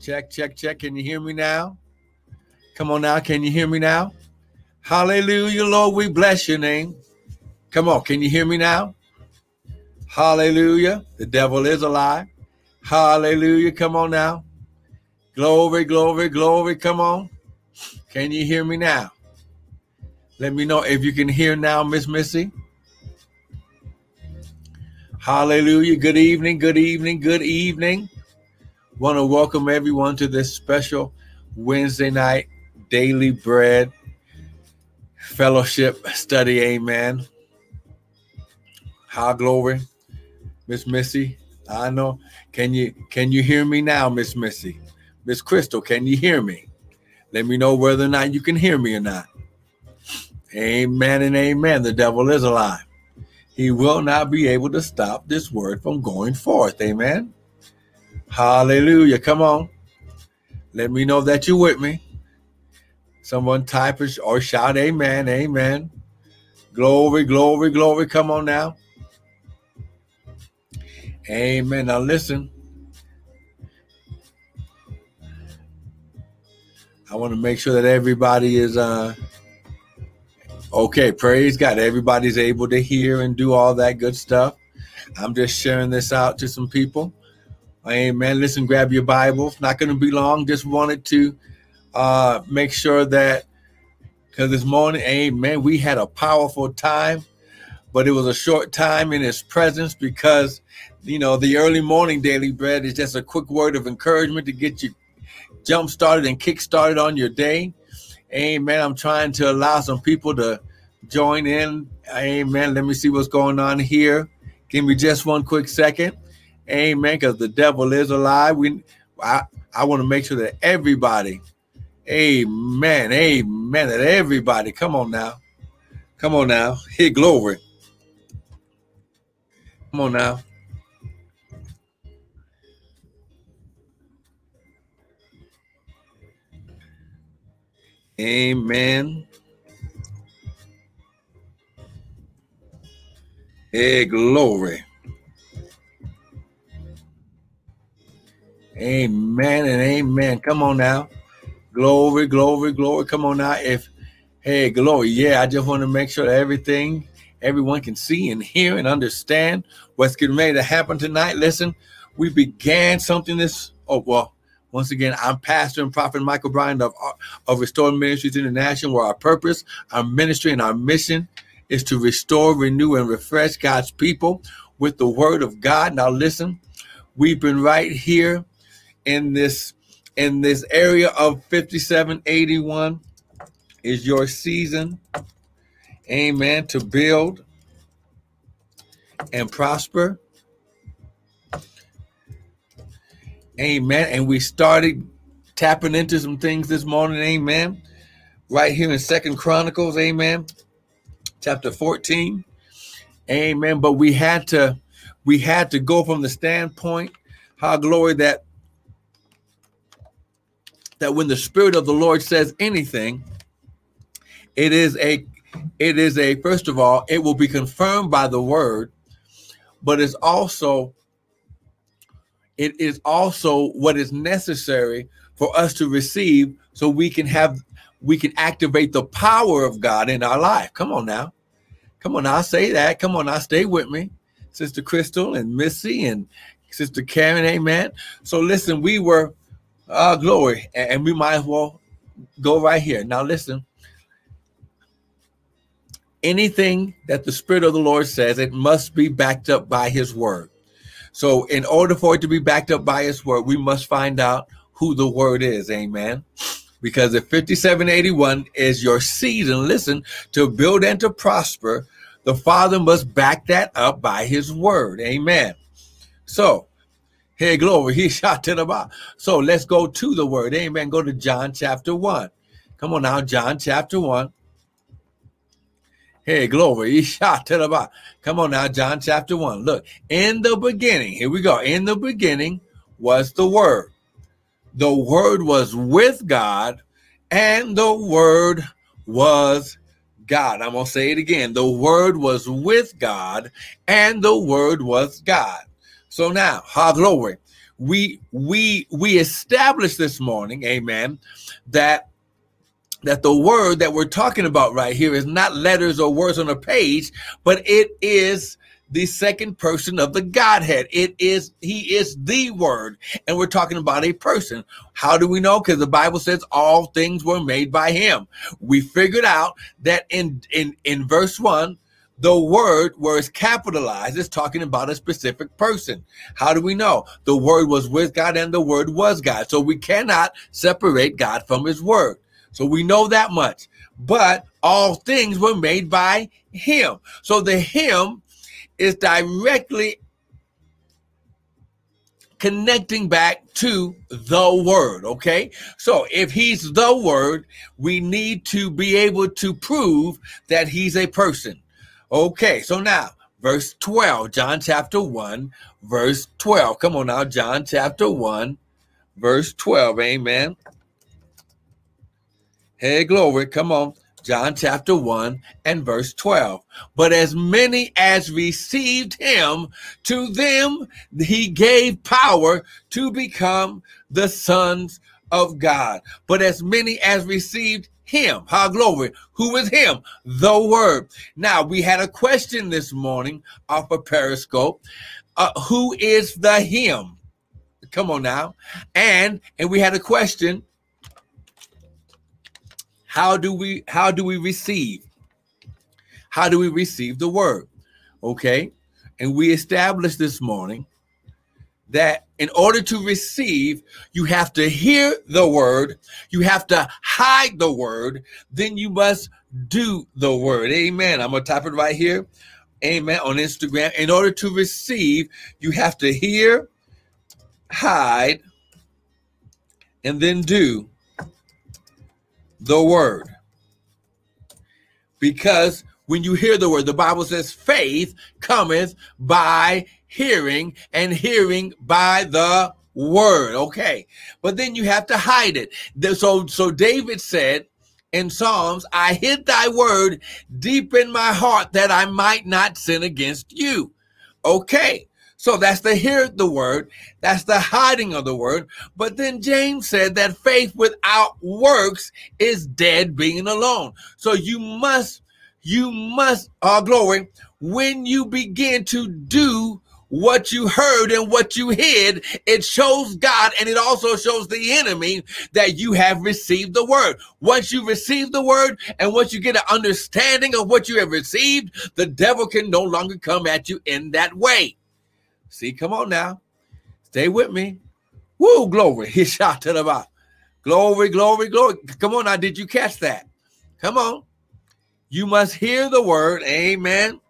Check, check, check. Can you hear me now? Come on now. Can you hear me now? Hallelujah, Lord. We bless your name. Come on. Can you hear me now? Hallelujah. The devil is alive. Hallelujah. Come on now. Glory, glory, glory. Come on. Can you hear me now? Let me know if you can hear now, Miss Missy. Hallelujah. Good evening, good evening, good evening. Want to welcome everyone to this special Wednesday night daily bread fellowship study. Amen. High glory. Miss Missy, I know. Can you can you hear me now, Miss Missy? Miss Crystal, can you hear me? Let me know whether or not you can hear me or not. Amen and amen. The devil is alive he will not be able to stop this word from going forth. Amen. Hallelujah. Come on. Let me know that you're with me. Someone type or shout amen. Amen. Glory, glory, glory. Come on now. Amen. Now listen. I want to make sure that everybody is uh Okay, praise God. Everybody's able to hear and do all that good stuff. I'm just sharing this out to some people. Amen. Listen, grab your Bible. Not going to be long. Just wanted to uh, make sure that because this morning, amen, we had a powerful time, but it was a short time in his presence because, you know, the early morning daily bread is just a quick word of encouragement to get you jump started and kick started on your day. Amen. I'm trying to allow some people to join in. Amen. Let me see what's going on here. Give me just one quick second. Amen. Because the devil is alive. We I, I want to make sure that everybody, amen, amen, that everybody, come on now. Come on now. Hey, glory. Come on now. Amen. Hey, glory. Amen and amen. Come on now. Glory, glory, glory. Come on now. If, hey, glory. Yeah, I just want to make sure that everything, everyone can see and hear and understand what's getting ready to happen tonight. Listen, we began something this, oh, well, once again, I'm Pastor and Prophet Michael Bryan of, of Restore Ministries International, where our purpose, our ministry, and our mission is to restore, renew, and refresh God's people with the Word of God. Now, listen, we've been right here in this in this area of 5781 is your season amen to build and prosper Amen. And we started tapping into some things this morning. Amen. Right here in Second Chronicles. Amen. Chapter 14. Amen. But we had to we had to go from the standpoint, how glory that that when the spirit of the Lord says anything, it is a it is a first of all, it will be confirmed by the word, but it's also it is also what is necessary for us to receive so we can have we can activate the power of God in our life. Come on now. Come on now, say that. Come on now, stay with me. Sister Crystal and Missy and Sister Karen, amen. So listen, we were uh glory, and we might as well go right here. Now listen. Anything that the Spirit of the Lord says, it must be backed up by his word. So, in order for it to be backed up by His word, we must find out who the word is. Amen. Because if 5781 is your season, listen, to build and to prosper, the Father must back that up by His word. Amen. So, hey, glory, he shot to the bottom. So, let's go to the word. Amen. Go to John chapter 1. Come on now, John chapter 1. Hey, glory. He shot to the bottom. Come on now, John chapter 1. Look, in the beginning, here we go. In the beginning was the Word. The Word was with God, and the Word was God. I'm going to say it again. The Word was with God, and the Word was God. So now, ha glory. we we we established this morning, amen, that that the word that we're talking about right here is not letters or words on a page, but it is the second person of the Godhead. It is, he is the word. And we're talking about a person. How do we know? Because the Bible says all things were made by him. We figured out that in, in, in verse one, the word where it's capitalized is talking about a specific person. How do we know? The word was with God and the word was God. So we cannot separate God from his word. So we know that much. But all things were made by him. So the him is directly connecting back to the word. Okay. So if he's the word, we need to be able to prove that he's a person. Okay. So now, verse 12, John chapter 1, verse 12. Come on now, John chapter 1, verse 12. Amen. Hey, glory. Come on. John chapter 1 and verse 12. But as many as received him, to them he gave power to become the sons of God. But as many as received him, how glory, who is him? The word. Now we had a question this morning off of Periscope. Uh, who is the him? Come on now. And and we had a question how do we how do we receive? How do we receive the word? Okay? And we established this morning that in order to receive, you have to hear the word, you have to hide the word, then you must do the word. Amen. I'm going to type it right here. Amen. On Instagram. In order to receive, you have to hear, hide, and then do the word. Because when you hear the word, the Bible says faith cometh by hearing, and hearing by the word. Okay. But then you have to hide it. So, so David said in Psalms, I hid thy word deep in my heart that I might not sin against you. Okay. So that's the hear the word, that's the hiding of the word. But then James said that faith without works is dead being alone. So you must, you must, our glory, when you begin to do what you heard and what you hid, it shows God and it also shows the enemy that you have received the word. Once you receive the word and once you get an understanding of what you have received, the devil can no longer come at you in that way. See, come on now. Stay with me. Woo, glory. He shot to the. Glory, glory, glory. Come on now. Did you catch that? Come on. You must hear the word. Amen.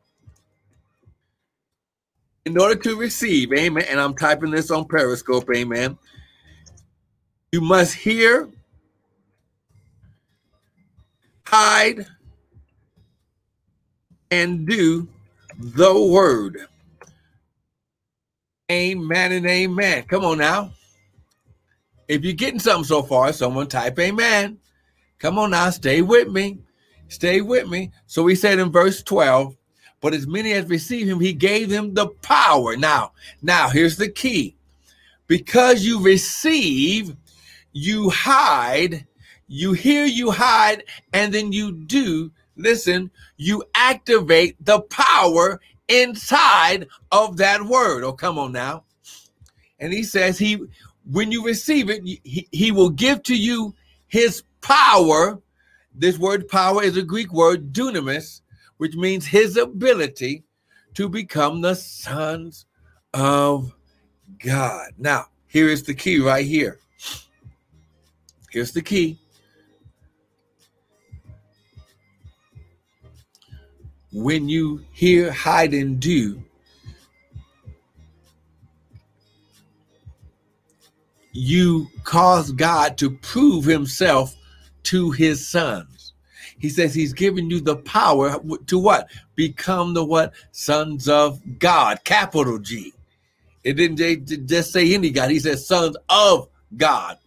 In order to receive, amen. And I'm typing this on Periscope, amen. You must hear, hide, and do the word. Amen and amen. Come on now. If you're getting something so far, someone type amen. Come on now, stay with me. Stay with me. So we said in verse 12, but as many as received him, he gave them the power. Now, now here's the key. Because you receive, you hide, you hear, you hide, and then you do, listen, you activate the power inside of that word. Oh, come on now. And he says, He when you receive it, he, he will give to you his power. This word power is a Greek word, dunamis, which means his ability to become the sons of God. Now, here is the key right here. Here's the key. when you hear, hide, and do, you cause God to prove himself to his sons. He says he's given you the power to what? Become the what? Sons of God, capital G. It didn't just say any God. He says sons of God.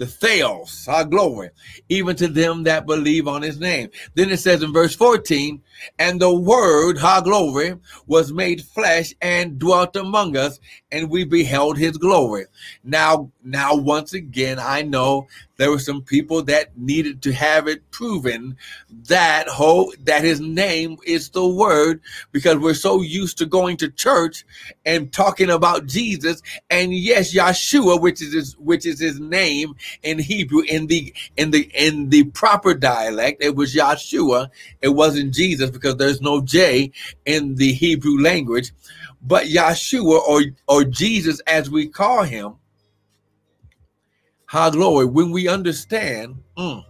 the Theos, our glory, even to them that believe on his name. Then it says in verse 14, and the word, our glory, was made flesh and dwelt among us, and we beheld his glory. Now, now once again, I know there were some people that needed to have it proven that whole that his name is the word because we're so used to going to church and talking about Jesus and yes Yeshua which is his, which is his name in Hebrew in the in the in the proper dialect it was Yeshua. It wasn't Jesus because there's no J in the Hebrew language. But Yeshua or or Jesus as we call him High glory. When we understand, mm,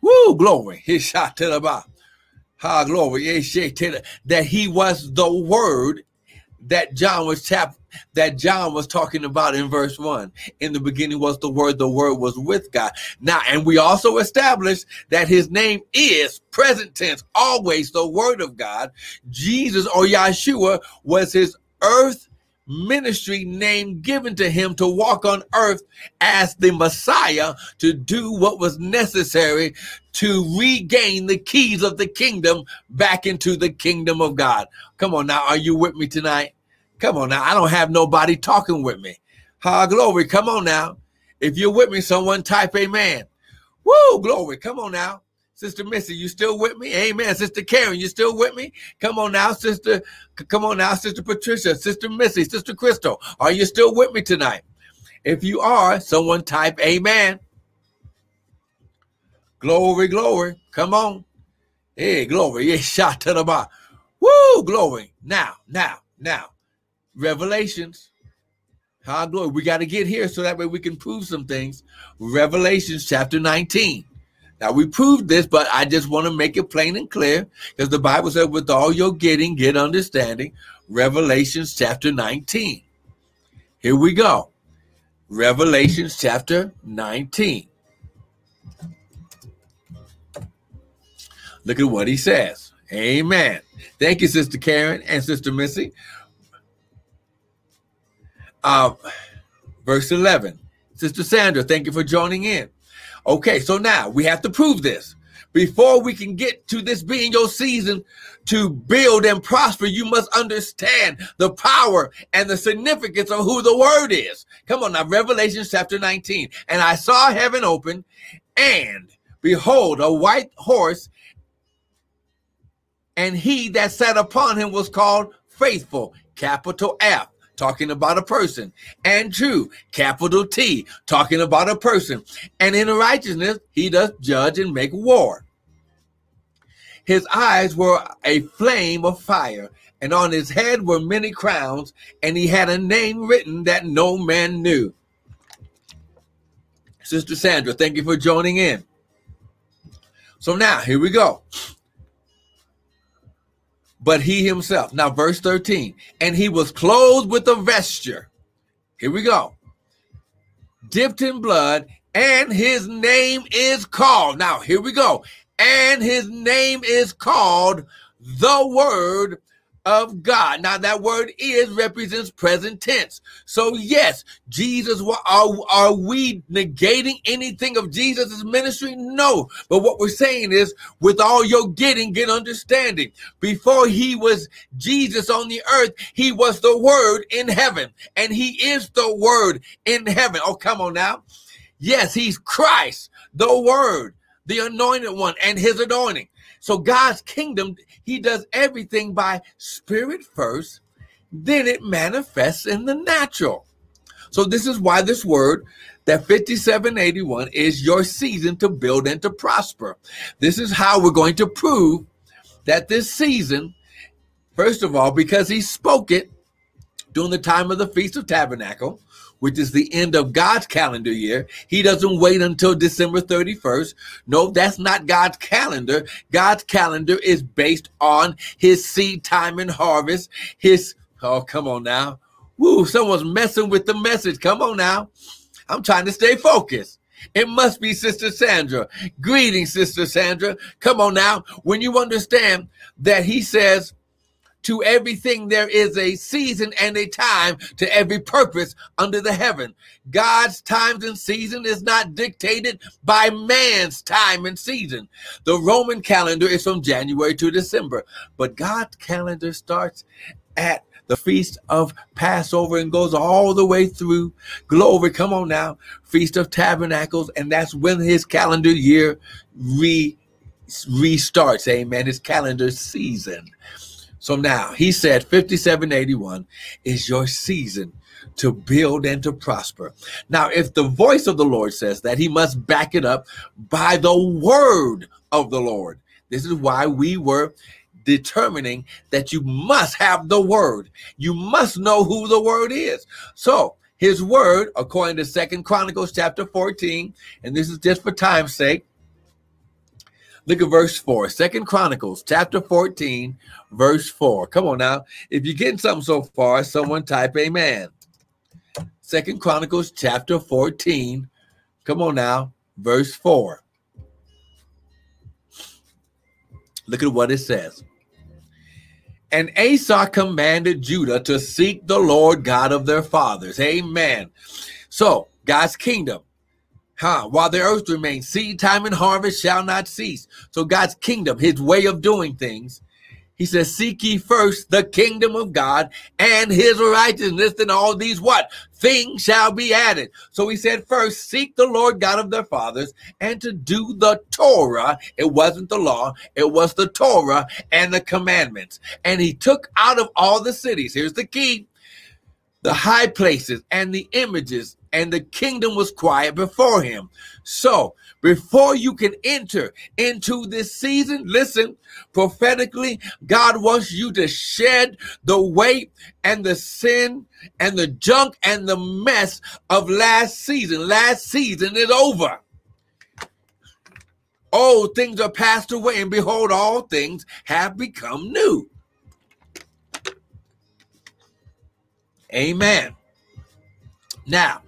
woo, glory. His shot to the. High glory. That he was the word that John was chap that John was talking about in verse one. In the beginning was the word, the word was with God. Now, and we also established that his name is present tense, always the word of God. Jesus or Yeshua was his earth ministry name given to him to walk on earth as the Messiah to do what was necessary to regain the keys of the kingdom back into the kingdom of God. Come on now, are you with me tonight? Come on now, I don't have nobody talking with me. Ha, glory, come on now. If you're with me, someone type amen. Woo, glory, come on now. Sister Missy, you still with me? Amen. Sister Karen, you still with me? Come on now, Sister. Come on now, Sister Patricia, Sister Missy, Sister Crystal. Are you still with me tonight? If you are, someone type Amen. Glory, glory. Come on. Hey, glory. Yeah, shot to the bar. Woo, glory. Now, now, now. Revelations. How glory. We got to get here so that way we can prove some things. Revelations chapter 19. Now we proved this, but I just want to make it plain and clear because the Bible said, with all you're getting, get understanding. Revelations chapter 19. Here we go. Revelations chapter 19. Look at what he says. Amen. Thank you, Sister Karen and Sister Missy. Uh, verse 11. Sister Sandra, thank you for joining in. Okay, so now we have to prove this. Before we can get to this being your season to build and prosper, you must understand the power and the significance of who the word is. Come on now, Revelation chapter 19. And I saw heaven open, and behold, a white horse, and he that sat upon him was called faithful, capital F talking about a person, and true, capital T, talking about a person. And in righteousness, he does judge and make war. His eyes were a flame of fire, and on his head were many crowns, and he had a name written that no man knew. Sister Sandra, thank you for joining in. So now, here we go but he himself. Now, verse 13, and he was clothed with a vesture. Here we go. Dipped in blood, and his name is called. Now, here we go. And his name is called the Word of God. Now that word is represents present tense. So yes, Jesus, are, are we negating anything of Jesus' ministry? No. But what we're saying is with all your getting, get understanding. Before he was Jesus on the earth, he was the word in heaven and he is the word in heaven. Oh, come on now. Yes, he's Christ, the word, the anointed one and his anointing. So God's kingdom, he does everything by spirit first, then it manifests in the natural. So this is why this word that 5781 is your season to build and to prosper. This is how we're going to prove that this season, first of all, because he spoke it during the time of the Feast of Tabernacle, which is the end of God's calendar year. He doesn't wait until December 31st. No, that's not God's calendar. God's calendar is based on his seed time and harvest. His, oh, come on now. Woo, someone's messing with the message. Come on now. I'm trying to stay focused. It must be Sister Sandra. Greetings, Sister Sandra. Come on now. When you understand that he says, To everything there is a season and a time to every purpose under the heaven. God's times and season is not dictated by man's time and season. The Roman calendar is from January to December, but God's calendar starts at the feast of Passover and goes all the way through glory. Come on now, Feast of Tabernacles, and that's when his calendar year re restarts. Amen. His calendar season. So now he said 5781 is your season to build and to prosper. Now, if the voice of the Lord says that, he must back it up by the word of the Lord. This is why we were determining that you must have the word. You must know who the word is. So, his word, according to Second Chronicles chapter 14, and this is just for time's sake, Look at verse 4. Second Chronicles chapter 14, verse 4. Come on now. If you're getting something so far, someone type amen. Second Chronicles chapter 14. Come on now, verse 4. Look at what it says. And Asa commanded Judah to seek the Lord God of their fathers. Amen. So, God's kingdom Huh? While the earth remains, seed time and harvest shall not cease. So God's kingdom, his way of doing things, he says, seek ye first the kingdom of God and his righteousness, and all these what? Things shall be added. So he said, first, seek the Lord God of their fathers and to do the Torah. It wasn't the law, it was the Torah and the commandments. And he took out of all the cities, here's the key the high places and the images, and the kingdom was quiet before him. So, before you can enter into this season, listen, prophetically, God wants you to shed the weight and the sin and the junk and the mess of last season. Last season is over. Old things are passed away, and behold, all things have become new. Amen. Now,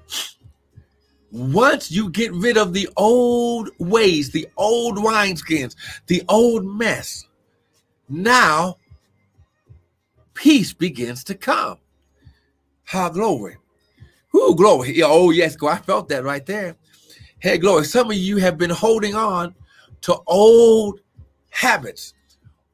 once you get rid of the old ways, the old wineskins, the old mess, now peace begins to come. How glory. Who glory. Oh, yes, go. I felt that right there. Hey, glory. Some of you have been holding on to old habits,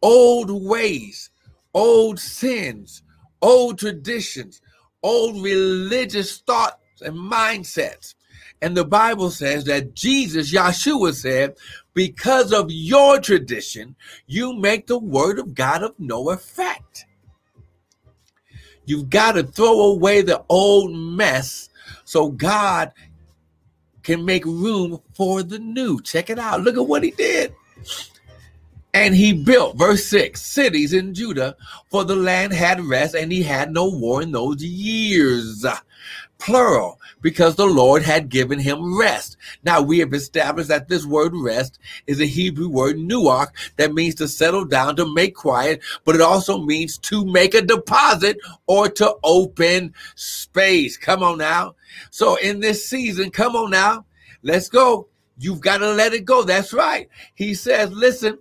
old ways, old sins, old traditions, old religious thoughts and mindsets. And the Bible says that Jesus, Yeshua said, because of your tradition, you make the word of God of no effect. You've got to throw away the old mess so God can make room for the new. Check it out. Look at what he did. And he built, verse 6, cities in Judah, for the land had rest, and he had no war in those years. Plural, because the Lord had given him rest. Now we have established that this word rest is a Hebrew word nuach that means to settle down, to make quiet, but it also means to make a deposit or to open space. Come on now. So in this season, come on now, let's go. You've got to let it go. That's right. He says, listen,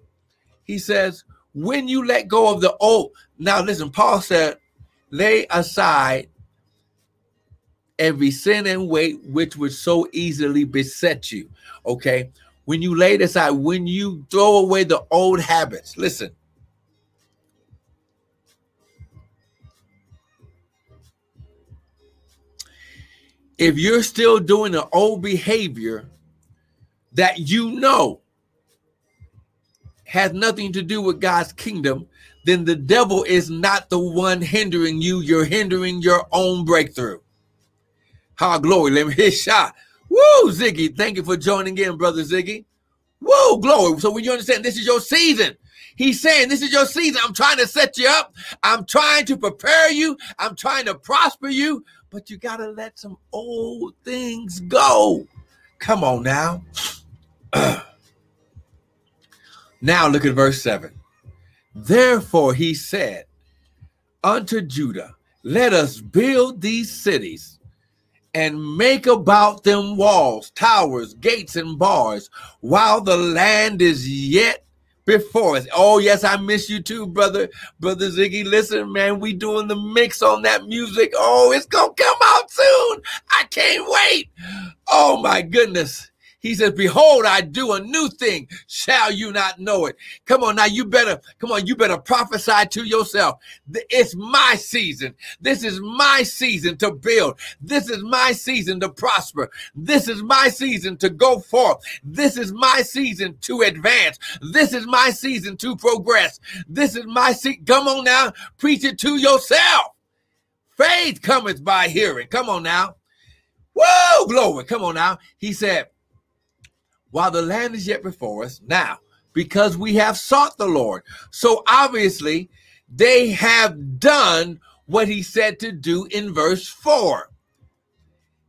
he says, when you let go of the old, now listen, Paul said, lay aside every sin and weight which would so easily beset you. Okay. When you lay aside, when you throw away the old habits, listen. If you're still doing the old behavior that you know has nothing to do with God's kingdom, then the devil is not the one hindering you. You're hindering your own breakthrough. How glory. Let me hit shot. Woo, Ziggy. Thank you for joining in, brother Ziggy. Woo, glory. So when you understand this is your season, he's saying this is your season. I'm trying to set you up. I'm trying to prepare you. I'm trying to prosper you, but you got to let some old things go. Come on now. Now look at verse 7. Therefore he said unto Judah, Let us build these cities and make about them walls, towers, gates, and bars, while the land is yet before us. Oh, yes, I miss you too, brother. Brother Ziggy. Listen, man, we doing the mix on that music. Oh, it's gonna come out soon. I can't wait. Oh my goodness. He says, Behold, I do a new thing. Shall you not know it? Come on now, you better, come on, you better prophesy to yourself. It's my season. This is my season to build. This is my season to prosper. This is my season to go forth. This is my season to advance. This is my season to progress. This is my season. Come on now, preach it to yourself. Faith cometh by hearing. Come on now. Whoa, glory. Come on now. He said, while the land is yet before us. Now, because we have sought the Lord. So obviously, they have done what he said to do in verse 4.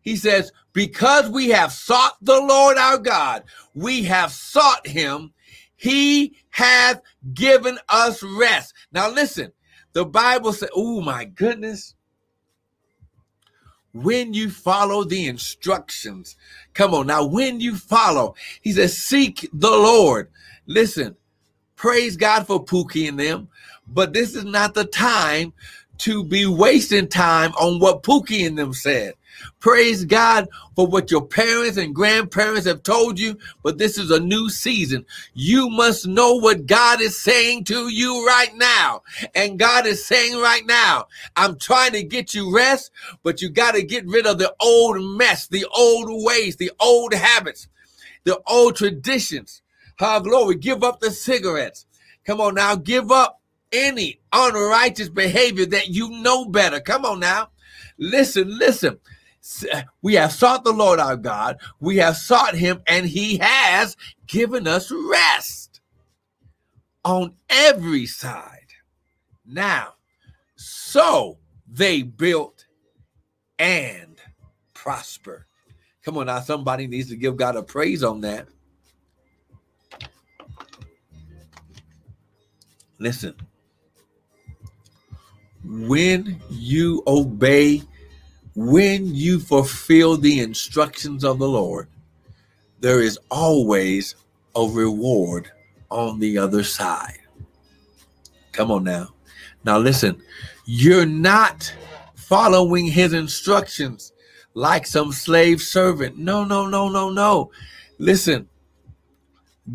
He says, Because we have sought the Lord our God, we have sought him, he hath given us rest. Now, listen, the Bible says, Oh my goodness when you follow the instructions. Come on now, when you follow, he says, seek the Lord. Listen, praise God for Pookie and them, but this is not the time to be wasting time on what Pookie and them said. Praise God for what your parents and grandparents have told you, but this is a new season. You must know what God is saying to you right now. And God is saying right now, I'm trying to get you rest, but you got to get rid of the old mess, the old ways, the old habits, the old traditions. How glory, give up the cigarettes. Come on now, give up any unrighteous behavior that you know better. Come on now. Listen, listen we have sought the Lord our God, we have sought him, and he has given us rest on every side. Now, so they built and prospered. Come on now, somebody needs to give God a praise on that. Listen, when you obey when you fulfill the instructions of the Lord, there is always a reward on the other side. Come on now. Now, listen, you're not following his instructions like some slave servant. No, no, no, no, no. Listen,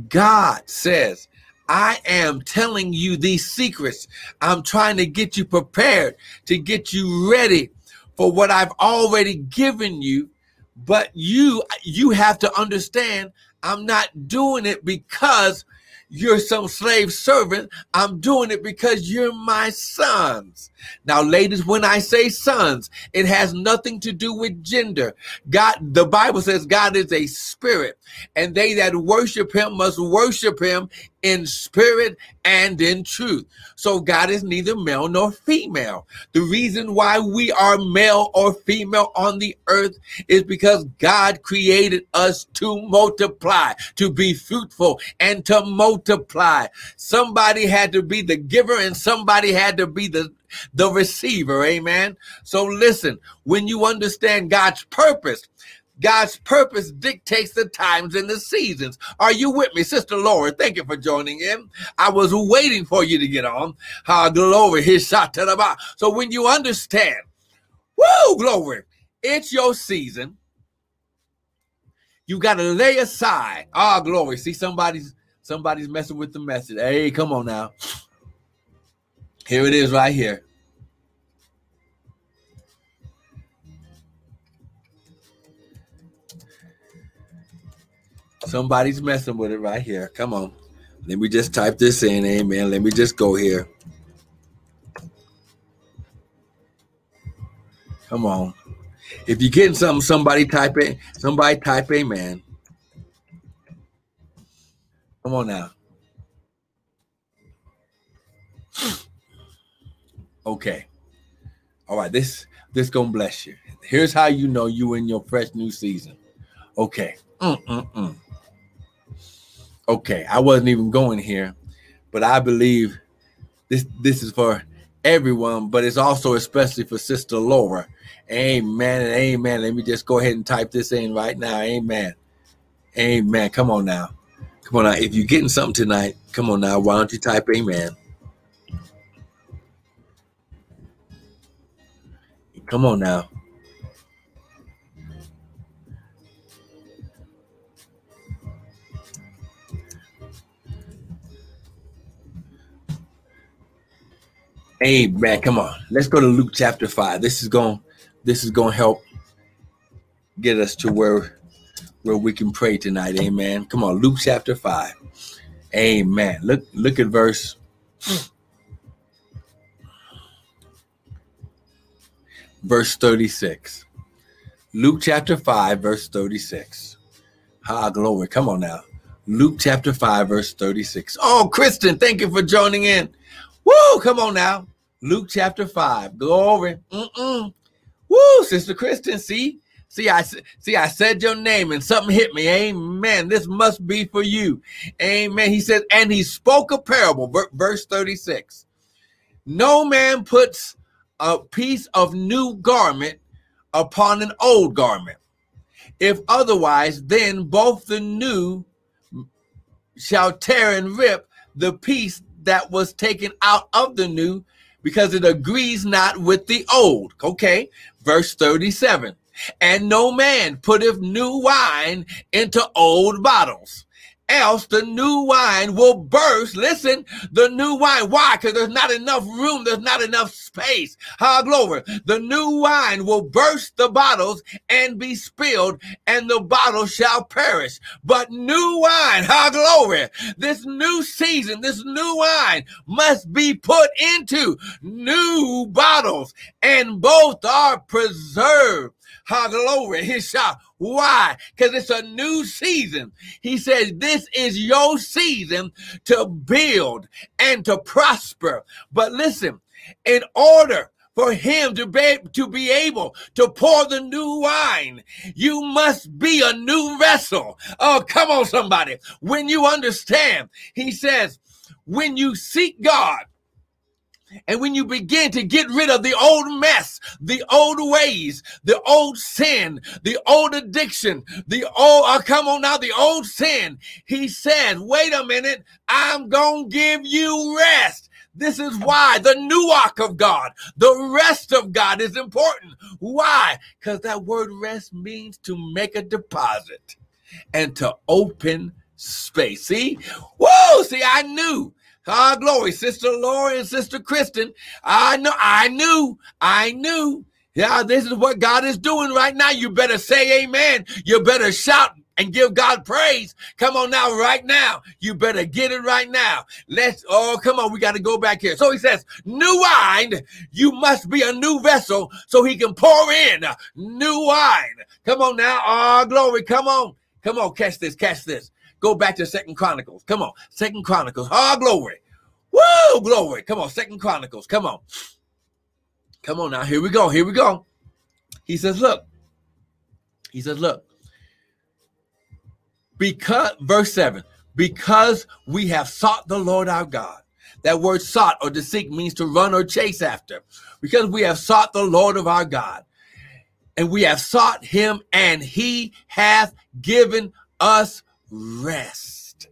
God says, I am telling you these secrets. I'm trying to get you prepared, to get you ready for what I've already given you, but you you have to understand I'm not doing it because you're some slave servant. I'm doing it because you're my sons. Now, ladies, when I say sons, it has nothing to do with gender. God, the Bible says God is a spirit, and they that worship him must worship him in spirit and in truth. So God is neither male nor female. The reason why we are male or female on the earth is because God created us to multiply, to be fruitful and to multiply. Somebody had to be the giver and somebody had to be the the receiver. Amen. So listen, when you understand God's purpose, God's purpose dictates the times and the seasons. Are you with me, Sister Laura? Thank you for joining in. I was waiting for you to get on. Ah, glory. So when you understand, woo, glory, it's your season. You got to lay aside. Ah, glory. See, somebody's somebody's messing with the message. Hey, come on now. Here it is right here. Somebody's messing with it right here. Come on. Let me just type this in. Amen. Let me just go here. Come on. If you're getting something, somebody type it. Somebody type amen. Come on now. Okay. All right. This this gonna bless you. Here's how you know you in your fresh new season. Okay. Mm-mm-mm. Okay, I wasn't even going here, but I believe this this is for everyone, but it's also especially for Sister Laura. Amen and amen. Let me just go ahead and type this in right now. Amen. Amen. Come on now. Come on now. If you're getting something tonight, come on now. Why don't you type amen? Come on now. Hey man, come on. Let's go to Luke chapter 5. This is going this is to help get us to where where we can pray tonight. Amen. Come on, Luke chapter 5. Amen. Look look at verse verse 36. Luke chapter 5 verse 36. Ah, glory. Come on now. Luke chapter 5 verse 36. Oh, Kristen, thank you for joining in. Woo, come on now. Luke chapter 5. Glory. Mm-mm. Woo, Sister Kristen, see? See, I see, I said your name and something hit me. Amen. This must be for you. Amen. He said, and he spoke a parable, verse 36. No man puts a piece of new garment upon an old garment. If otherwise, then both the new shall tear and rip the piece that was taken out of the new because it agrees not with the old. Okay, verse 37 and no man putteth new wine into old bottles else the new wine will burst. Listen, the new wine. Why? Because there's not enough room. There's not enough space. How glory. The new wine will burst the bottles and be spilled, and the bottle shall perish. But new wine, how glory. This new season, this new wine must be put into new bottles, and both are preserved. How glory. His shout. Why? Because it's a new season. He says, This is your season to build and to prosper. But listen, in order for him to be, to be able to pour the new wine, you must be a new vessel. Oh, come on, somebody. When you understand, he says, when you seek God, and when you begin to get rid of the old mess, the old ways, the old sin, the old addiction, the old, oh, come on now, the old sin, he said, wait a minute, I'm going to give you rest. This is why the nuach of God, the rest of God is important. Why? Because that word rest means to make a deposit and to open space. See? Whoa, see, I knew Ah, glory, Sister Laura and Sister Kristen. I know, I knew, I knew. Yeah, this is what God is doing right now. You better say amen. You better shout and give God praise. Come on now, right now. You better get it right now. Let's, oh, come on. We got to go back here. So he says, new wine, you must be a new vessel so he can pour in new wine. Come on now. Oh, glory. Come on. Come on. Catch this. Catch this. Go back to Second Chronicles. Come on. Second Chronicles. Oh, glory. Woo, glory. Come on. Second Chronicles. Come on. Come on now. Here we go. Here we go. He says, look. He says, look. Because, verse 7, because we have sought the Lord our God. That word sought or to seek means to run or chase after. Because we have sought the Lord of our God. And we have sought him, and he hath given us rest.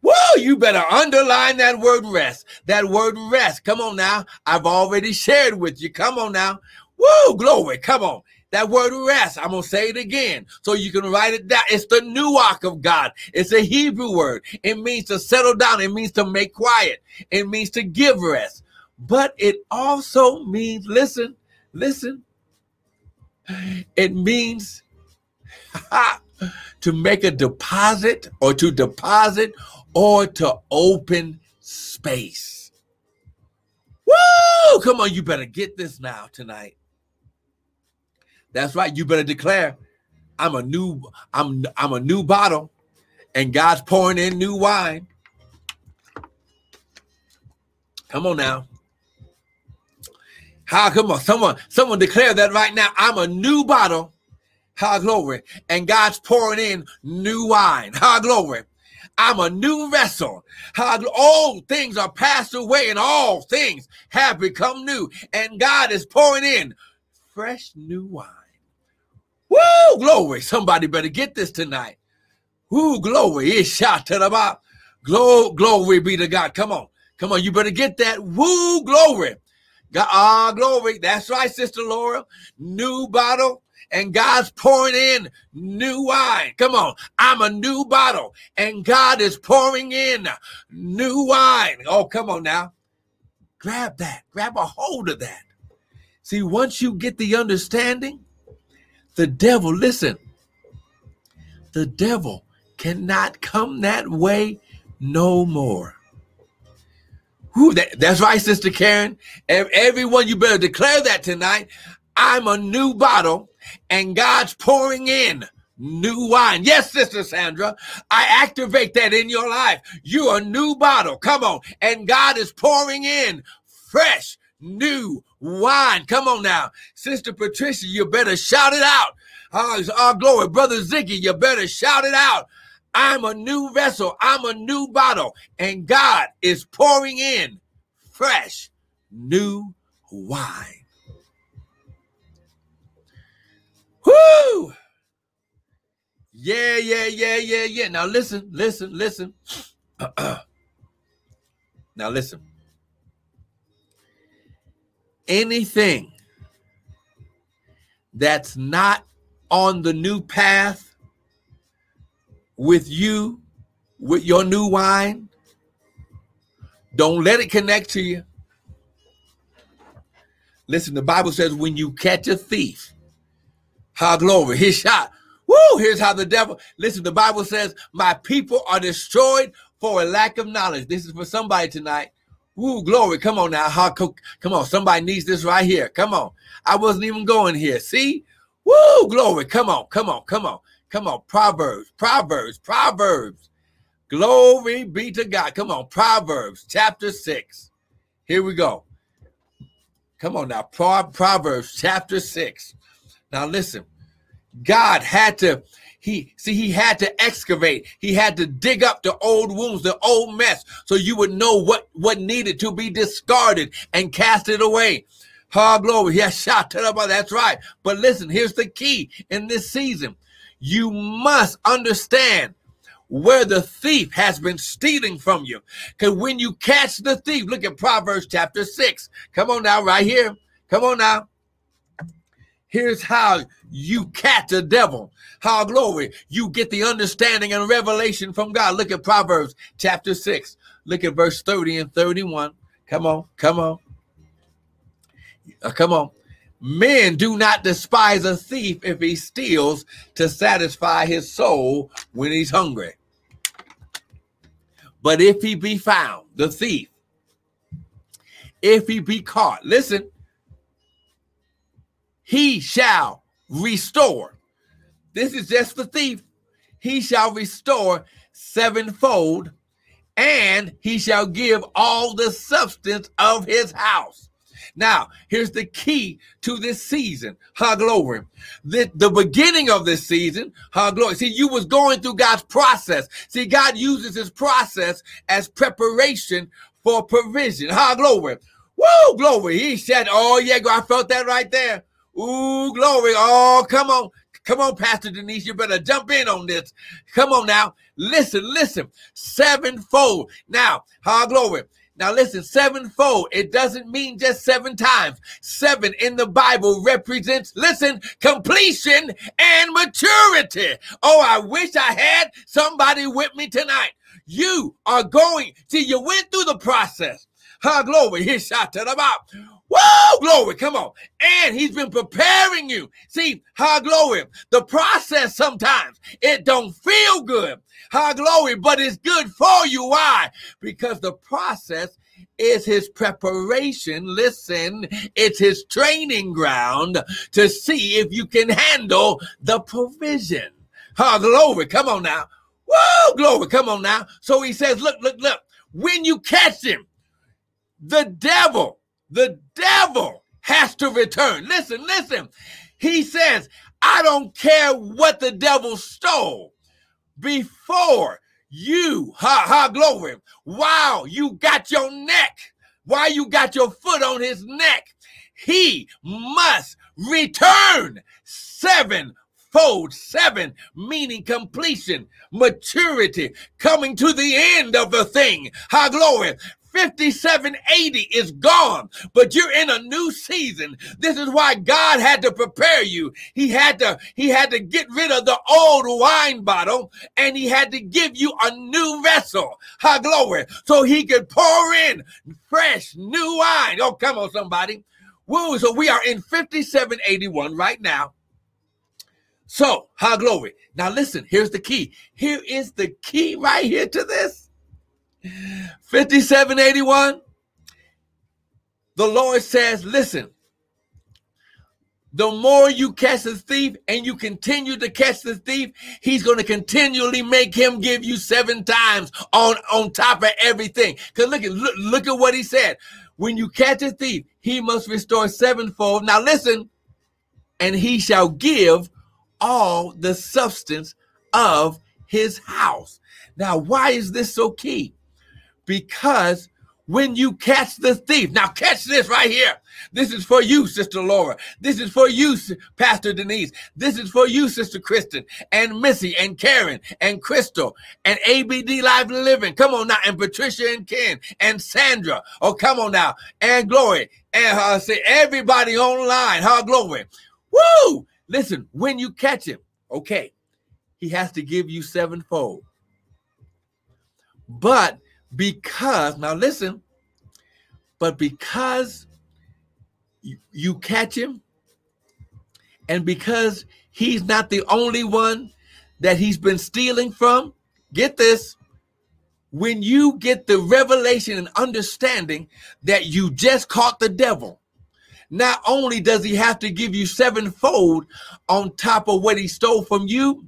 Whoa, you better underline that word rest. That word rest. Come on now. I've already shared with you. Come on now. Whoa, glory. Come on. That word rest, I'm going to say it again so you can write it down. It's the nuach of God. It's a Hebrew word. It means to settle down. It means to make quiet. It means to give rest. But it also means, listen, listen, it means to make a deposit or to deposit or to open space. Woo! Come on, you better get this now tonight. That's right. You better declare, I'm a new, I'm I'm a new bottle, and God's pouring in new wine. Come on now. How come on? Someone, someone declare that right now. I'm a new bottle High glory. And God's pouring in new wine. High glory. I'm a new vessel. How all things are passed away and all things have become new. And God is pouring in fresh new wine. Woo! Glory. Somebody better get this tonight. Whoo, glory. Is shot to the bottom. Glory, glory be to God. Come on. Come on. You better get that. Woo, glory. God, ah, glory. That's right, Sister Laura. New bottle. And God's pouring in new wine. Come on. I'm a new bottle. And God is pouring in new wine. Oh, come on now. Grab that. Grab a hold of that. See, once you get the understanding, the devil, listen, the devil cannot come that way no more. Who that, that's right, Sister Karen. Everyone, you better declare that tonight. I'm a new bottle and God's pouring in new wine. Yes, Sister Sandra, I activate that in your life. You're a new bottle. Come on. And God is pouring in fresh, new wine. Come on now. Sister Patricia, you better shout it out. Oh, oh glory. Brother Ziggy, you better shout it out. I'm a new vessel. I'm a new bottle. And God is pouring in fresh, new wine. Whoo! Yeah, yeah, yeah, yeah, yeah. Now listen, listen, listen. now listen. Anything that's not on the new path with you, with your new wine. Don't let it connect to you. Listen, the Bible says when you catch a thief, how glory, his shot. Woo, here's how the devil, listen, the Bible says, my people are destroyed for a lack of knowledge. This is for somebody tonight. Woo, glory. Come on now. How, come on. Somebody needs this right here. Come on. I wasn't even going here. See? Woo, glory. Come on. Come on. Come on. Come on, Proverbs, Proverbs, Proverbs. Glory be to God. Come on, Proverbs chapter 6. Here we go. Come on now, Pro- Proverbs chapter 6. Now listen, God had to he see he had to excavate he had to dig up the old wounds the old mess so you would know what what needed to be discarded and cast it away Ha glory yes shot that's right but listen here's the key in this season you must understand where the thief has been stealing from you. Because when you catch the thief, look at Proverbs chapter 6. Come on now, right here. Come on now. Here's how you catch the devil. How glory. You get the understanding and revelation from God. Look at Proverbs chapter 6. Look at verse 30 and 31. Come on, come on. Uh, come on. Men do not despise a thief if he steals to satisfy his soul when he's hungry. But if he be found, the thief, if he be caught, listen, he shall restore. This is just the thief. He shall restore sevenfold, and he shall give all the substance of his house. Now, here's the key to this season. Ha glory. The, the beginning of this season, ha glory. See, you was going through God's process. See, God uses his process as preparation for provision. Ha glory. Woo, glory. He said, Oh, yeah, I felt that right there. Ooh, glory. Oh, come on. Come on, Pastor Denise. You better jump in on this. Come on now. Listen, listen. Sevenfold. Now, ha glory. Now listen, sevenfold, it doesn't mean just seven times. Seven in the Bible represents, listen, completion and maturity. Oh, I wish I had somebody with me tonight. You are going, see, you went through the process. Huh, glory, here's shot to the. Whoa, glory, come on. And he's been preparing you. See, how glory. The process sometimes it don't feel good. How glory, but it's good for you. Why? Because the process is his preparation. Listen, it's his training ground to see if you can handle the provision. How glory, come on now. Whoa, glory, come on now. So he says, look, look, look. When you catch him, the devil the devil has to return. Listen, listen. He says, I don't care what the devil stole before you, ha, ha, glory, wow, you got your neck, while you got your foot on his neck, he must return sevenfold. fold, seven, meaning completion, maturity, coming to the end of the thing. High glory. 5780 is gone, but you're in a new season. This is why God had to prepare you. He had to he had to get rid of the old wine bottle and he had to give you a new vessel. High glory. So he could pour in fresh new wine. Oh, come on somebody. Woo, so we are in 5781 right now. So, high glory. Now listen, here's the key. Here is the key right here to this. 5781. The Lord says, listen, the more you catch the thief and you continue to catch the thief, he's going to continually make him give you seven times on, on top of everything. Because look at look, look at what he said. When you catch a thief, he must restore sevenfold. Now listen, and he shall give all the substance of his house. Now, why is this so key? Because when you catch the thief, now catch this right here. This is for you, Sister Laura. This is for you, Pastor Denise. This is for you, Sister Kristen, and Missy, and Karen, and Crystal, and ABD Live Living. Come on now, and Patricia, and Ken, and Sandra. Oh, come on now, and Glory, and uh, say everybody online. Her glory. Woo! Listen, when you catch him, okay, he has to give you sevenfold. But because, now listen, but because you, you catch him, and because he's not the only one that he's been stealing from, get this. When you get the revelation and understanding that you just caught the devil, not only does he have to give you sevenfold on top of what he stole from you,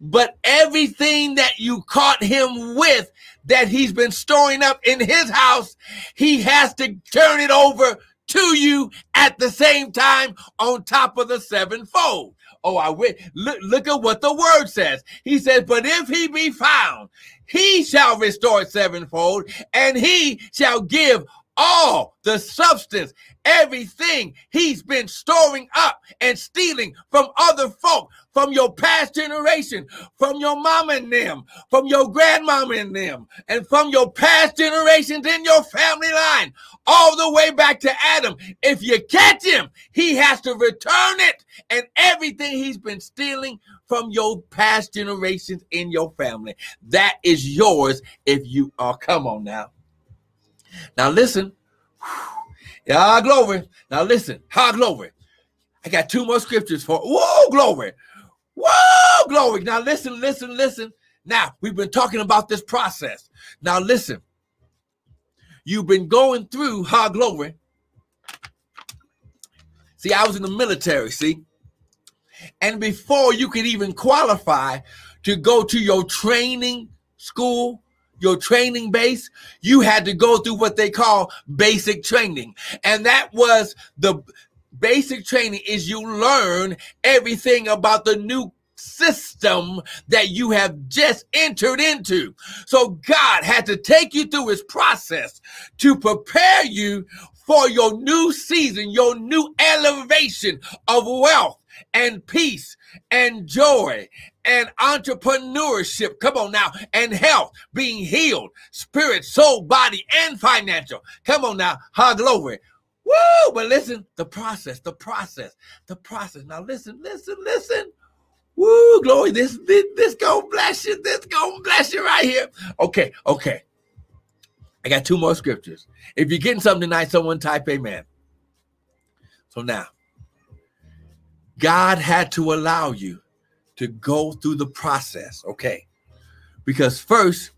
but everything that you caught him with that he's been storing up in his house, he has to turn it over to you at the same time on top of the sevenfold. Oh, I wish. Look, look at what the word says. He says, But if he be found, he shall restore sevenfold, and he shall give all the substance, everything he's been storing up and stealing from other folk, from your past generation, from your mom and them, from your grandmama and them, and from your past generations in your family line, all the way back to Adam. If you catch him, he has to return it and everything he's been stealing from your past generations in your family. That is yours if you are. Come on now. Now listen. Yeah, glory. Now listen. High glory. I got two more scriptures for. Whoa, glory. Whoa, glory. Now listen, listen, listen. Now we've been talking about this process. Now listen. You've been going through high glory. See, I was in the military, see? And before you could even qualify to go to your training school, your training base, you had to go through what they call basic training. And that was the basic training is you learn everything about the new system that you have just entered into. So God had to take you through his process to prepare you for your new season, your new elevation of wealth and peace and joy and entrepreneurship. Come on now. And health, being healed, spirit, soul, body, and financial. Come on now. High glory. Woo! But listen, the process, the process, the process. Now listen, listen, listen. Woo, glory. This, this, this gonna bless you. This gonna bless you right here. Okay, okay. I got two more scriptures. If you're getting something tonight, someone type amen. So now, God had to allow you to go through the process, okay? Because first,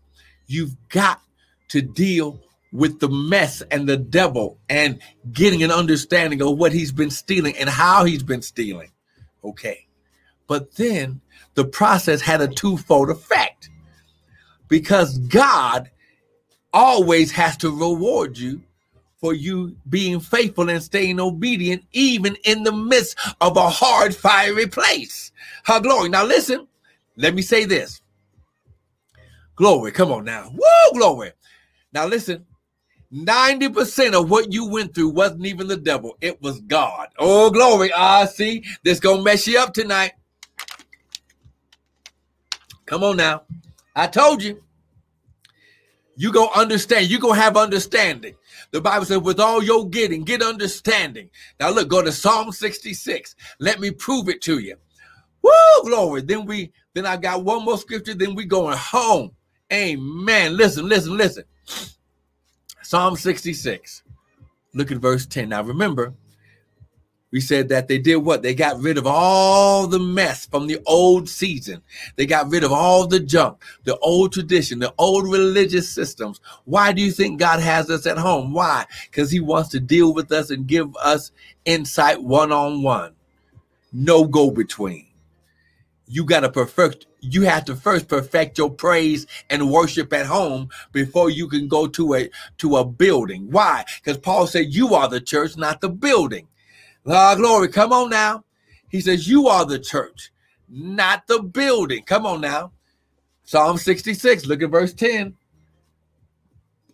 you've got to deal with the mess and the devil and getting an understanding of what he's been stealing and how he's been stealing, okay? But then the process had a twofold effect because God always has to reward you for you being faithful and staying obedient, even in the midst of a hard, fiery place. Her glory. Now, listen, let me say this. Glory, come on now. Woo, glory. Now, listen, 90% of what you went through wasn't even the devil, it was God. Oh, glory. Ah, see, this gonna mess you up tonight. Come on now. I told you. You go understand. You go have understanding. The Bible says, with all your getting, get understanding. Now look, go to Psalm 66. Let me prove it to you. Woo, glory. Then we, then I got one more scripture. Then we going home. Amen. Listen, listen, listen. Psalm 66. Look at verse 10. Now remember, we said that they did what? They got rid of all the mess from the old season. They got rid of all the junk, the old tradition, the old religious systems. Why do you think God has us at home? Why? Because He wants to deal with us and give us insight one on one. No go between. You got to perfect, you have to first perfect your praise and worship at home before you can go to a to a building. Why? Because Paul said you are the church, not the building. Ah, glory. Come on now. He says, You are the church, not the building. Come on now. Psalm 66, look at verse 10.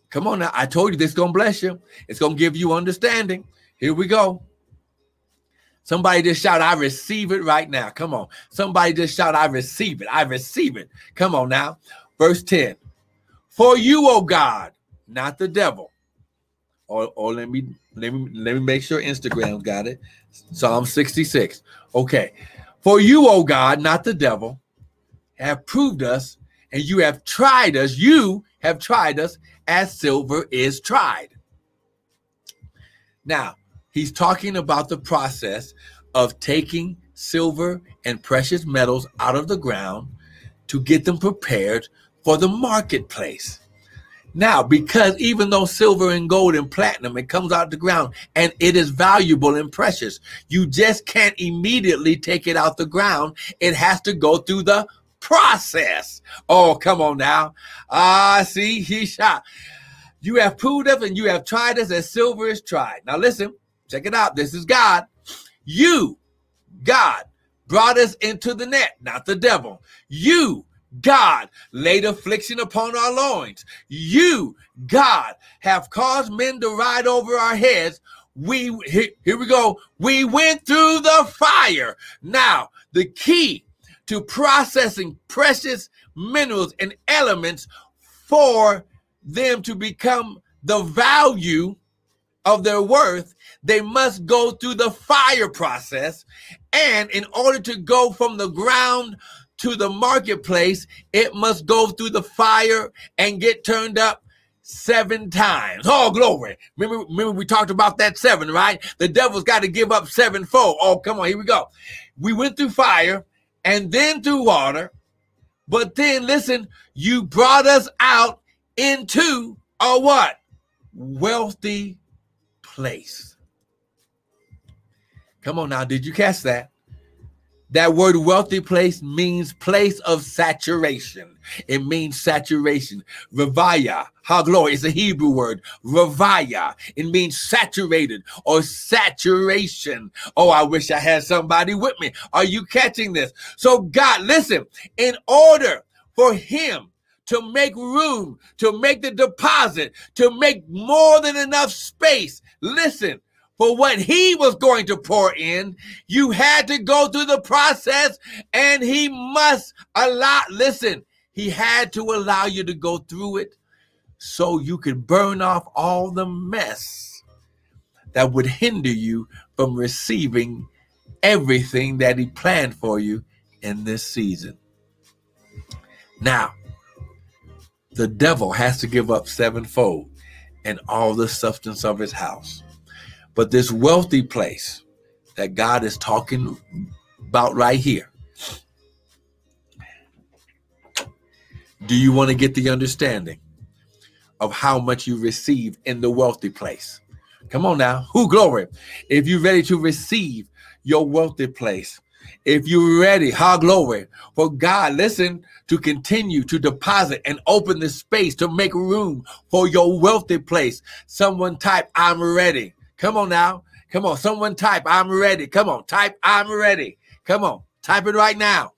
Come on now. I told you this is going to bless you. It's going to give you understanding. Here we go. Somebody just shout, I receive it right now. Come on. Somebody just shout, I receive it. I receive it. Come on now. Verse 10. For you, O God, not the devil. Or, or let me let me let me make sure Instagram got it. Psalm 66. Okay. For you, O God, not the devil, have proved us, and you have tried us. You have tried us as silver is tried. Now, he's talking about the process of taking silver and precious metals out of the ground to get them prepared for the marketplace. Now, because even though silver and gold and platinum, it comes out the ground and it is valuable and precious, you just can't immediately take it out the ground. It has to go through the process. Oh, come on now. Ah, see, he shot. You have proved us and you have tried us as silver is tried. Now, listen, check it out. This is God. You, God, brought us into the net, not the devil. You God, laid affliction upon our loins. You, God, have caused men to ride over our heads. We, here, we go. We went through the fire. Now, the key to processing precious minerals and elements for them to become the value of their worth, they must go through the fire process. And in order to go from the ground to the marketplace, it must go through the fire and get turned up seven times. Oh, glory. Remember, remember we talked about that seven, right? The devil's got to give up sevenfold. Oh, come on, here we go. We went through fire and then through water, but then listen, you brought us out into a what? Wealthy place. Come on now, did you catch that? That word wealthy place means place of saturation. It means saturation. Revaya, how glory is a Hebrew word. Revaya, it means saturated or saturation. Oh, I wish I had somebody with me. Are you catching this? So, God, listen, in order for Him to make room, to make the deposit, to make more than enough space, listen, for what he was going to pour in. You had to go through the process and he must allow, listen, he had to allow you to go through it so you could burn off all the mess that would hinder you from receiving everything that he planned for you in this season. Now, the devil has to give up sevenfold and all the substance of his house. But this wealthy place that God is talking about right here. Do you want to get the understanding of how much you receive in the wealthy place? Come on now. Who glory? If you're ready to receive your wealthy place, if you're ready, how glory for God, listen, to continue to deposit and open the space to make room for your wealthy place. Someone type, I'm ready. Come on now. Come on. Someone type, I'm ready. Come on. Type, I'm ready. Come on. Type it right now.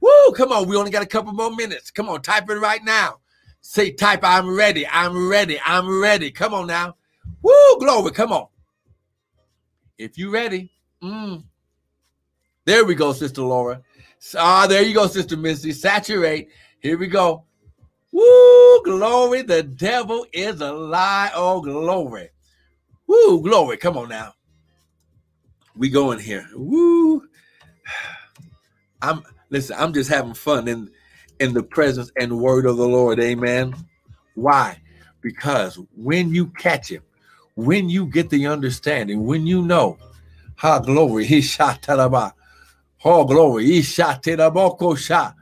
Woo. Come on. We only got a couple more minutes. Come on. Type it right now. Say, type, I'm ready. I'm ready. I'm ready. Come on now. Woo. Glory. Come on. If you ready. Mm. There we go, Sister Laura. Ah, there you go, Sister Missy. Saturate. Here we go. Woo, glory. The devil is a lie. Oh, glory. Woo, glory. Come on now. We going here. Woo. I'm listen, I'm just having fun in in the presence and word of the Lord. Amen. Why? Because when you catch him, when you get the understanding, when you know, ha glory, he shot talaba. Oh glory, he shot shot.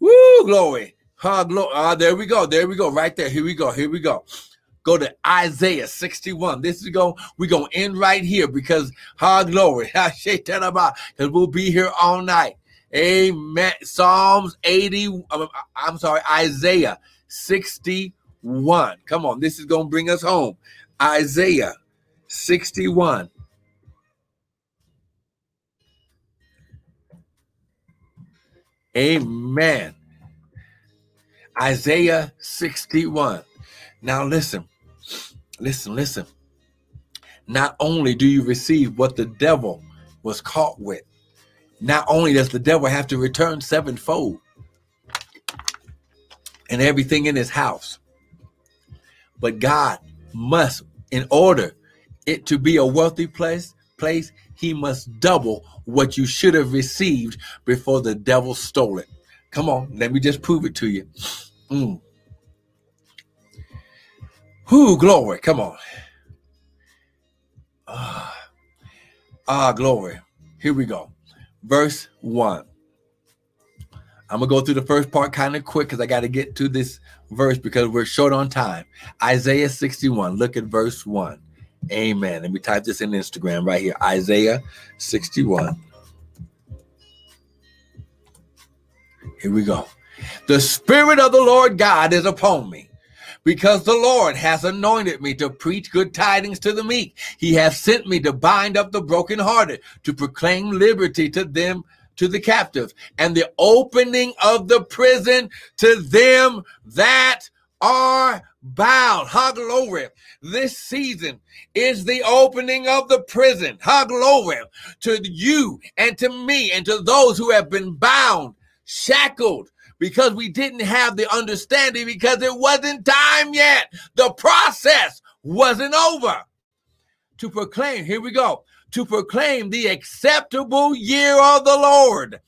Woo, glory. Ha glory. Ah, there we go. There we go. Right there. Here we go. Here we go. Go to Isaiah 61. This is going, we're going to end right here because ha glory. Because ah, we'll be here all night. Amen. Psalms 80, I'm sorry, Isaiah 61. Come on, this is going to bring us home. Isaiah 61. Amen. Isaiah 61. Now listen, listen, listen. Not only do you receive what the devil was caught with, not only does the devil have to return sevenfold and everything in his house, but God must, in order it to be a wealthy place, place, he must double what you should have received before the devil stole it. Come on, let me just prove it to you. Mm. Who glory? Come on. Ah, ah, glory. Here we go verse 1. I'm to go through the first part kind of quick because I got to get to this verse because we're short on time. Isaiah 61, look at verse 1. Amen. Let me type this in Instagram right here. Isaiah 61. Here we go. The Spirit of the Lord God is upon me because the Lord has anointed me to preach good tidings to the meek. He has sent me to bind up the brokenhearted, to proclaim liberty to them to the captive, and the opening of the prison to them that are bound. Ha glory. This season is the opening of the prison. Ha glory to you and to me and to those who have been bound, shackled, because we didn't have the understanding because it wasn't time yet. The process wasn't over. To proclaim, here we go, to proclaim the acceptable year of the Lord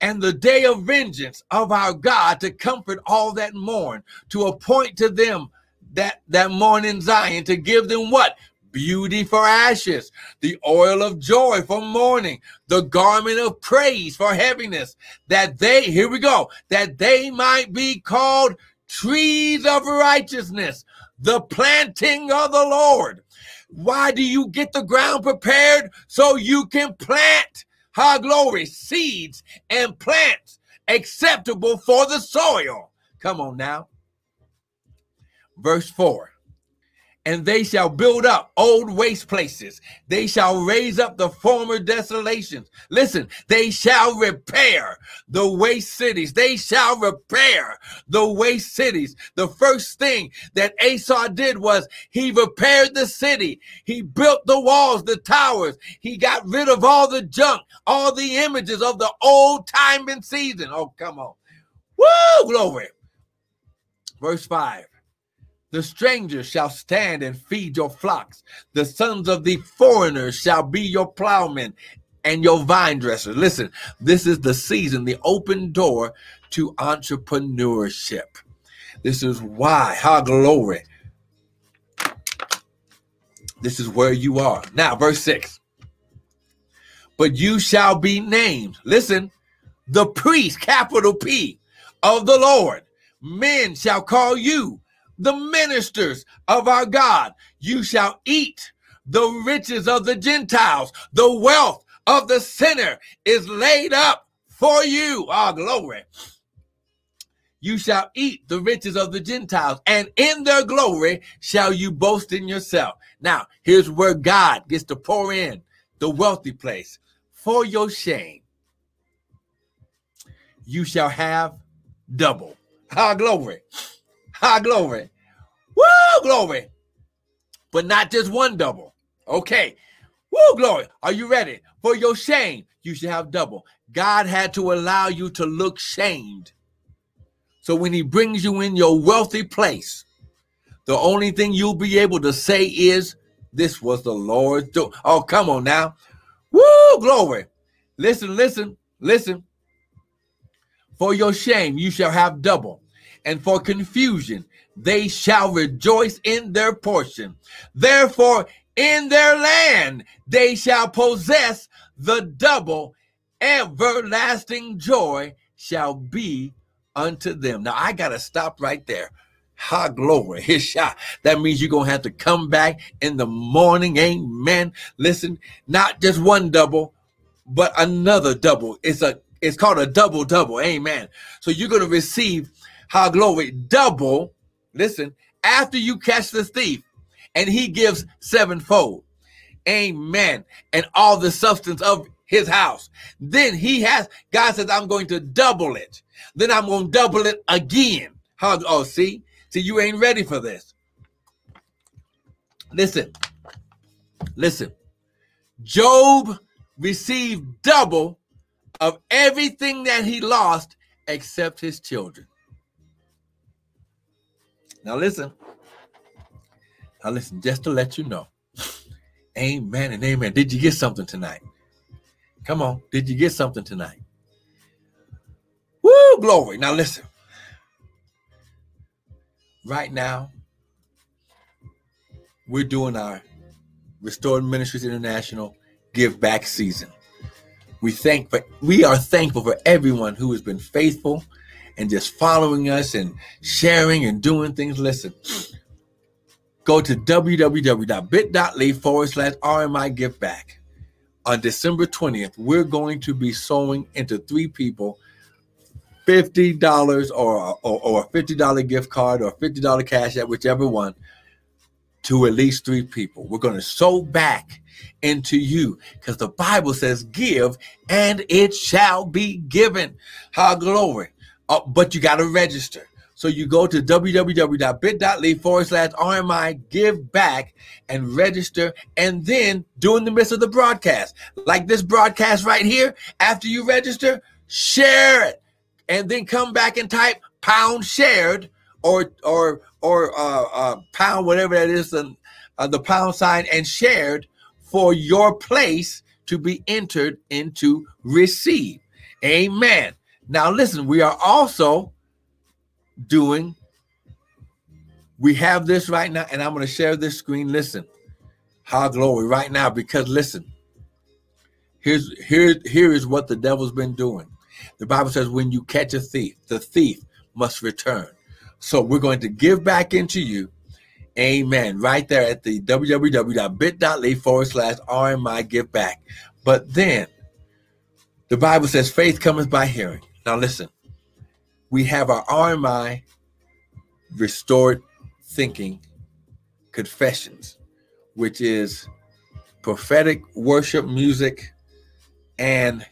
and the day of vengeance of our God to comfort all that mourn, to appoint to them that that mourn in Zion, to give them what? Beauty for ashes, the oil of joy for mourning, the garment of praise for heaviness, that they, here we go, that they might be called trees of righteousness, the planting of the Lord. Why do you get the ground prepared? So you can plant, high glory, seeds and plants acceptable for the soil. Come on now. Verse 4 and they shall build up old waste places. They shall raise up the former desolations. Listen, they shall repair the waste cities. They shall repair the waste cities. The first thing that Asa did was he repaired the city. He built the walls, the towers. He got rid of all the junk, all the images of the old time and season. Oh, come on. Woo, glory. Verse 5 the strangers shall stand and feed your flocks. The sons of the foreigners shall be your plowmen and your vine dressers. Listen, this is the season, the open door to entrepreneurship. This is why, ha glory. This is where you are. Now, verse 6. But you shall be named, listen, the priest, capital P, of the Lord. Men shall call you the ministers of our God. You shall eat the riches of the Gentiles. The wealth of the sinner is laid up for you. Ah, glory. You shall eat the riches of the Gentiles, and in their glory shall you boast in yourself. Now, here's where God gets to pour in the wealthy place. For your shame, you shall have double. Ah, glory. High glory. Woo, glory. But not just one double. Okay. Woo, glory. Are you ready? For your shame, you should have double. God had to allow you to look shamed So when he brings you in your wealthy place, the only thing you'll be able to say is, This was the Lord's doing. Oh, come on now. Woo, glory. Listen, listen, listen. For your shame you shall have double, and for confusion they shall rejoice in their portion. Therefore, in their land they shall possess the double, everlasting joy shall be unto them. Now I gotta stop right there. Ha glory, his shot. That means you're gonna have to come back in the morning. Amen. Listen, not just one double, but another double. It's a it's called a double double. Amen. So you're gonna receive how glory double. Listen, after you catch the thief, and he gives sevenfold. Amen. And all the substance of his house. Then he has, God says, I'm going to double it. Then I'm going to double it again. How, oh, see? See, you ain't ready for this. Listen, listen. Job received double of everything that he lost except his children. Now, listen. Now, listen, just to let you know. Amen and amen. Did you get something tonight? Come on. Did you get something tonight? Woo, glory. Now, listen. Right now, we're doing our Restored Ministries International Give Back season. We thank for we are thankful for everyone who has been faithful and just following us and sharing and doing things. Listen, go to www.bit.ly forward slash RMI Give Back. On December 20th, we're going to be sowing into three people $50 or, or, or a $50 gift card or $50 cash at whichever one to at least three people. We're going to sow back into you because the Bible says, Give and it shall be given. How glory. Uh, but you got to register. So you go to www.bit.ly forward slash RMI give back and register. And then during the midst of the broadcast, like this broadcast right here, after you register, share it and then come back and type pound shared or or or uh, uh, pound whatever that is the, uh, the pound sign and shared for your place to be entered into receive amen now listen we are also doing we have this right now and i'm going to share this screen listen how glory right now because listen here's here here is what the devil's been doing the Bible says, when you catch a thief, the thief must return. So we're going to give back into you. Amen. Right there at the www.bit.ly forward slash RMI give back. But then the Bible says faith cometh by hearing. Now listen, we have our RMI restored thinking confessions, which is prophetic worship music and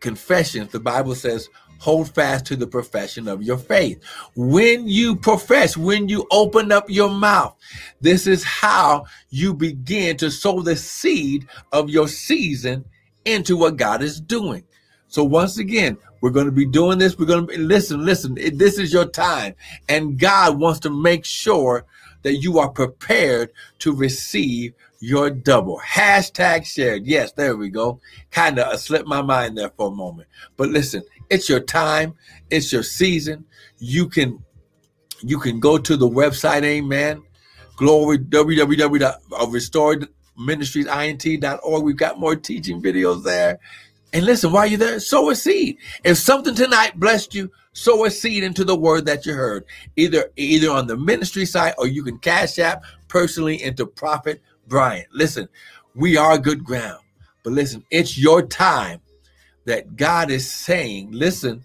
confessions, the Bible says, hold fast to the profession of your faith. When you profess, when you open up your mouth, this is how you begin to sow the seed of your season into what God is doing. So once again, we're going to be doing this. We're going to be, listen, listen, this is your time. And God wants to make sure that you are prepared to receive your double. Hashtag shared. Yes, there we go. Kind of uh, slipped my mind there for a moment. But listen, it's your time. It's your season. You can you can go to the website, amen. Glory www.restoredministriesint.org. Uh, We've got more teaching videos there. And listen, while you're there, sow a seed. If something tonight blessed you, sow a seed into the word that you heard, either either on the ministry side or you can cash app personally into Prophet Bryant. Listen, we are good ground. But listen, it's your time that God is saying, listen,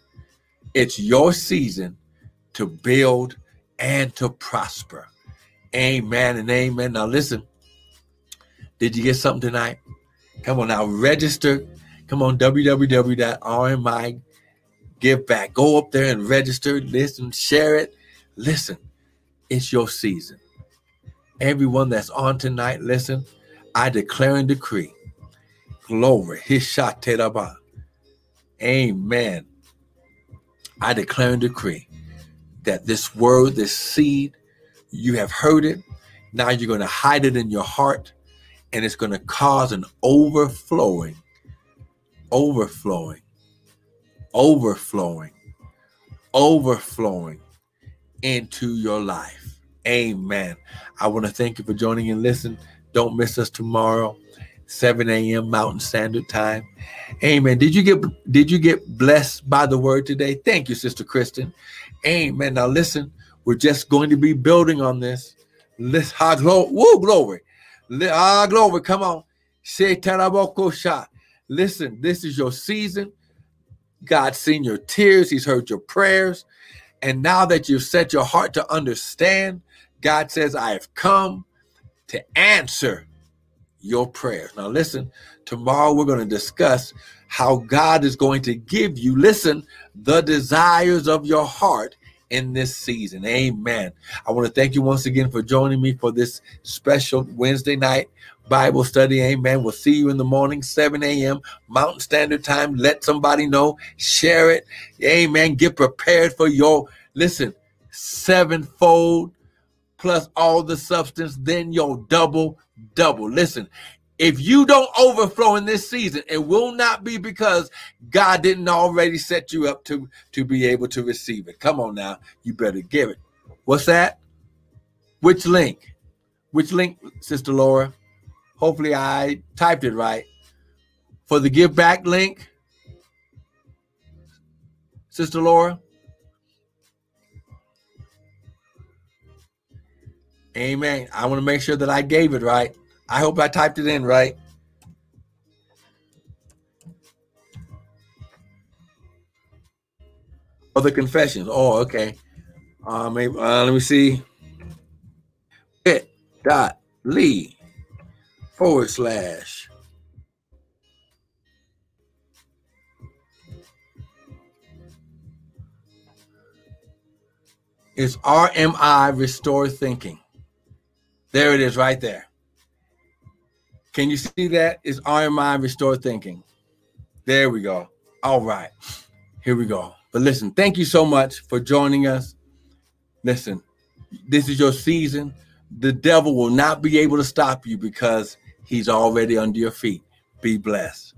it's your season to build and to prosper. Amen and amen. Now, listen, did you get something tonight? Come on now, register. Come on, www.rmi give back. Go up there and register, listen, share it. Listen, it's your season. Everyone that's on tonight, listen, I declare and decree. Glory. Hishateraba. Amen. I declare and decree that this word, this seed, you have heard it. Now you're going to hide it in your heart, and it's going to cause an overflowing, overflowing, overflowing, overflowing into your life. Amen. I want to thank you for joining and listen. Don't miss us tomorrow, 7 a.m. Mountain Standard Time. Amen. Did you get did you get blessed by the word today? Thank you, Sister Kristen. Amen. Now listen, we're just going to be building on this. Let's high glory. Woo, glory. Ah, glory. Come on. Listen, this is your season. God's seen your tears, He's heard your prayers. And now that you've set your heart to understand, God says, I have come to answer your prayers. Now, listen, tomorrow we're going to discuss how God is going to give you, listen, the desires of your heart in this season. Amen. I want to thank you once again for joining me for this special Wednesday night Bible study. Amen. We'll see you in the morning, 7 a.m. Mountain Standard Time. Let somebody know. Share it. Amen. Get prepared for your, listen, sevenfold plus all the substance, then your double, double. Listen, if you don't overflow in this season, it will not be because God didn't already set you up to, to be able to receive it. Come on now. You better give it. What's that? Which link? Which link, Sister Laura? Hopefully I typed it right. For the give back link, Sister Laura. Amen. I want to make sure that I gave it right. I hope I typed it in right. Other confessions. Oh, okay. Uh, maybe, uh, let me see. Bit dot Lee forward slash is RMI Restore Thinking. There it is right there. Can you see that? Is RMI Restore Thinking. There we go. All right. Here we go. But listen, thank you so much for joining us. Listen, this is your season. The devil will not be able to stop you because He's already under your feet. Be blessed.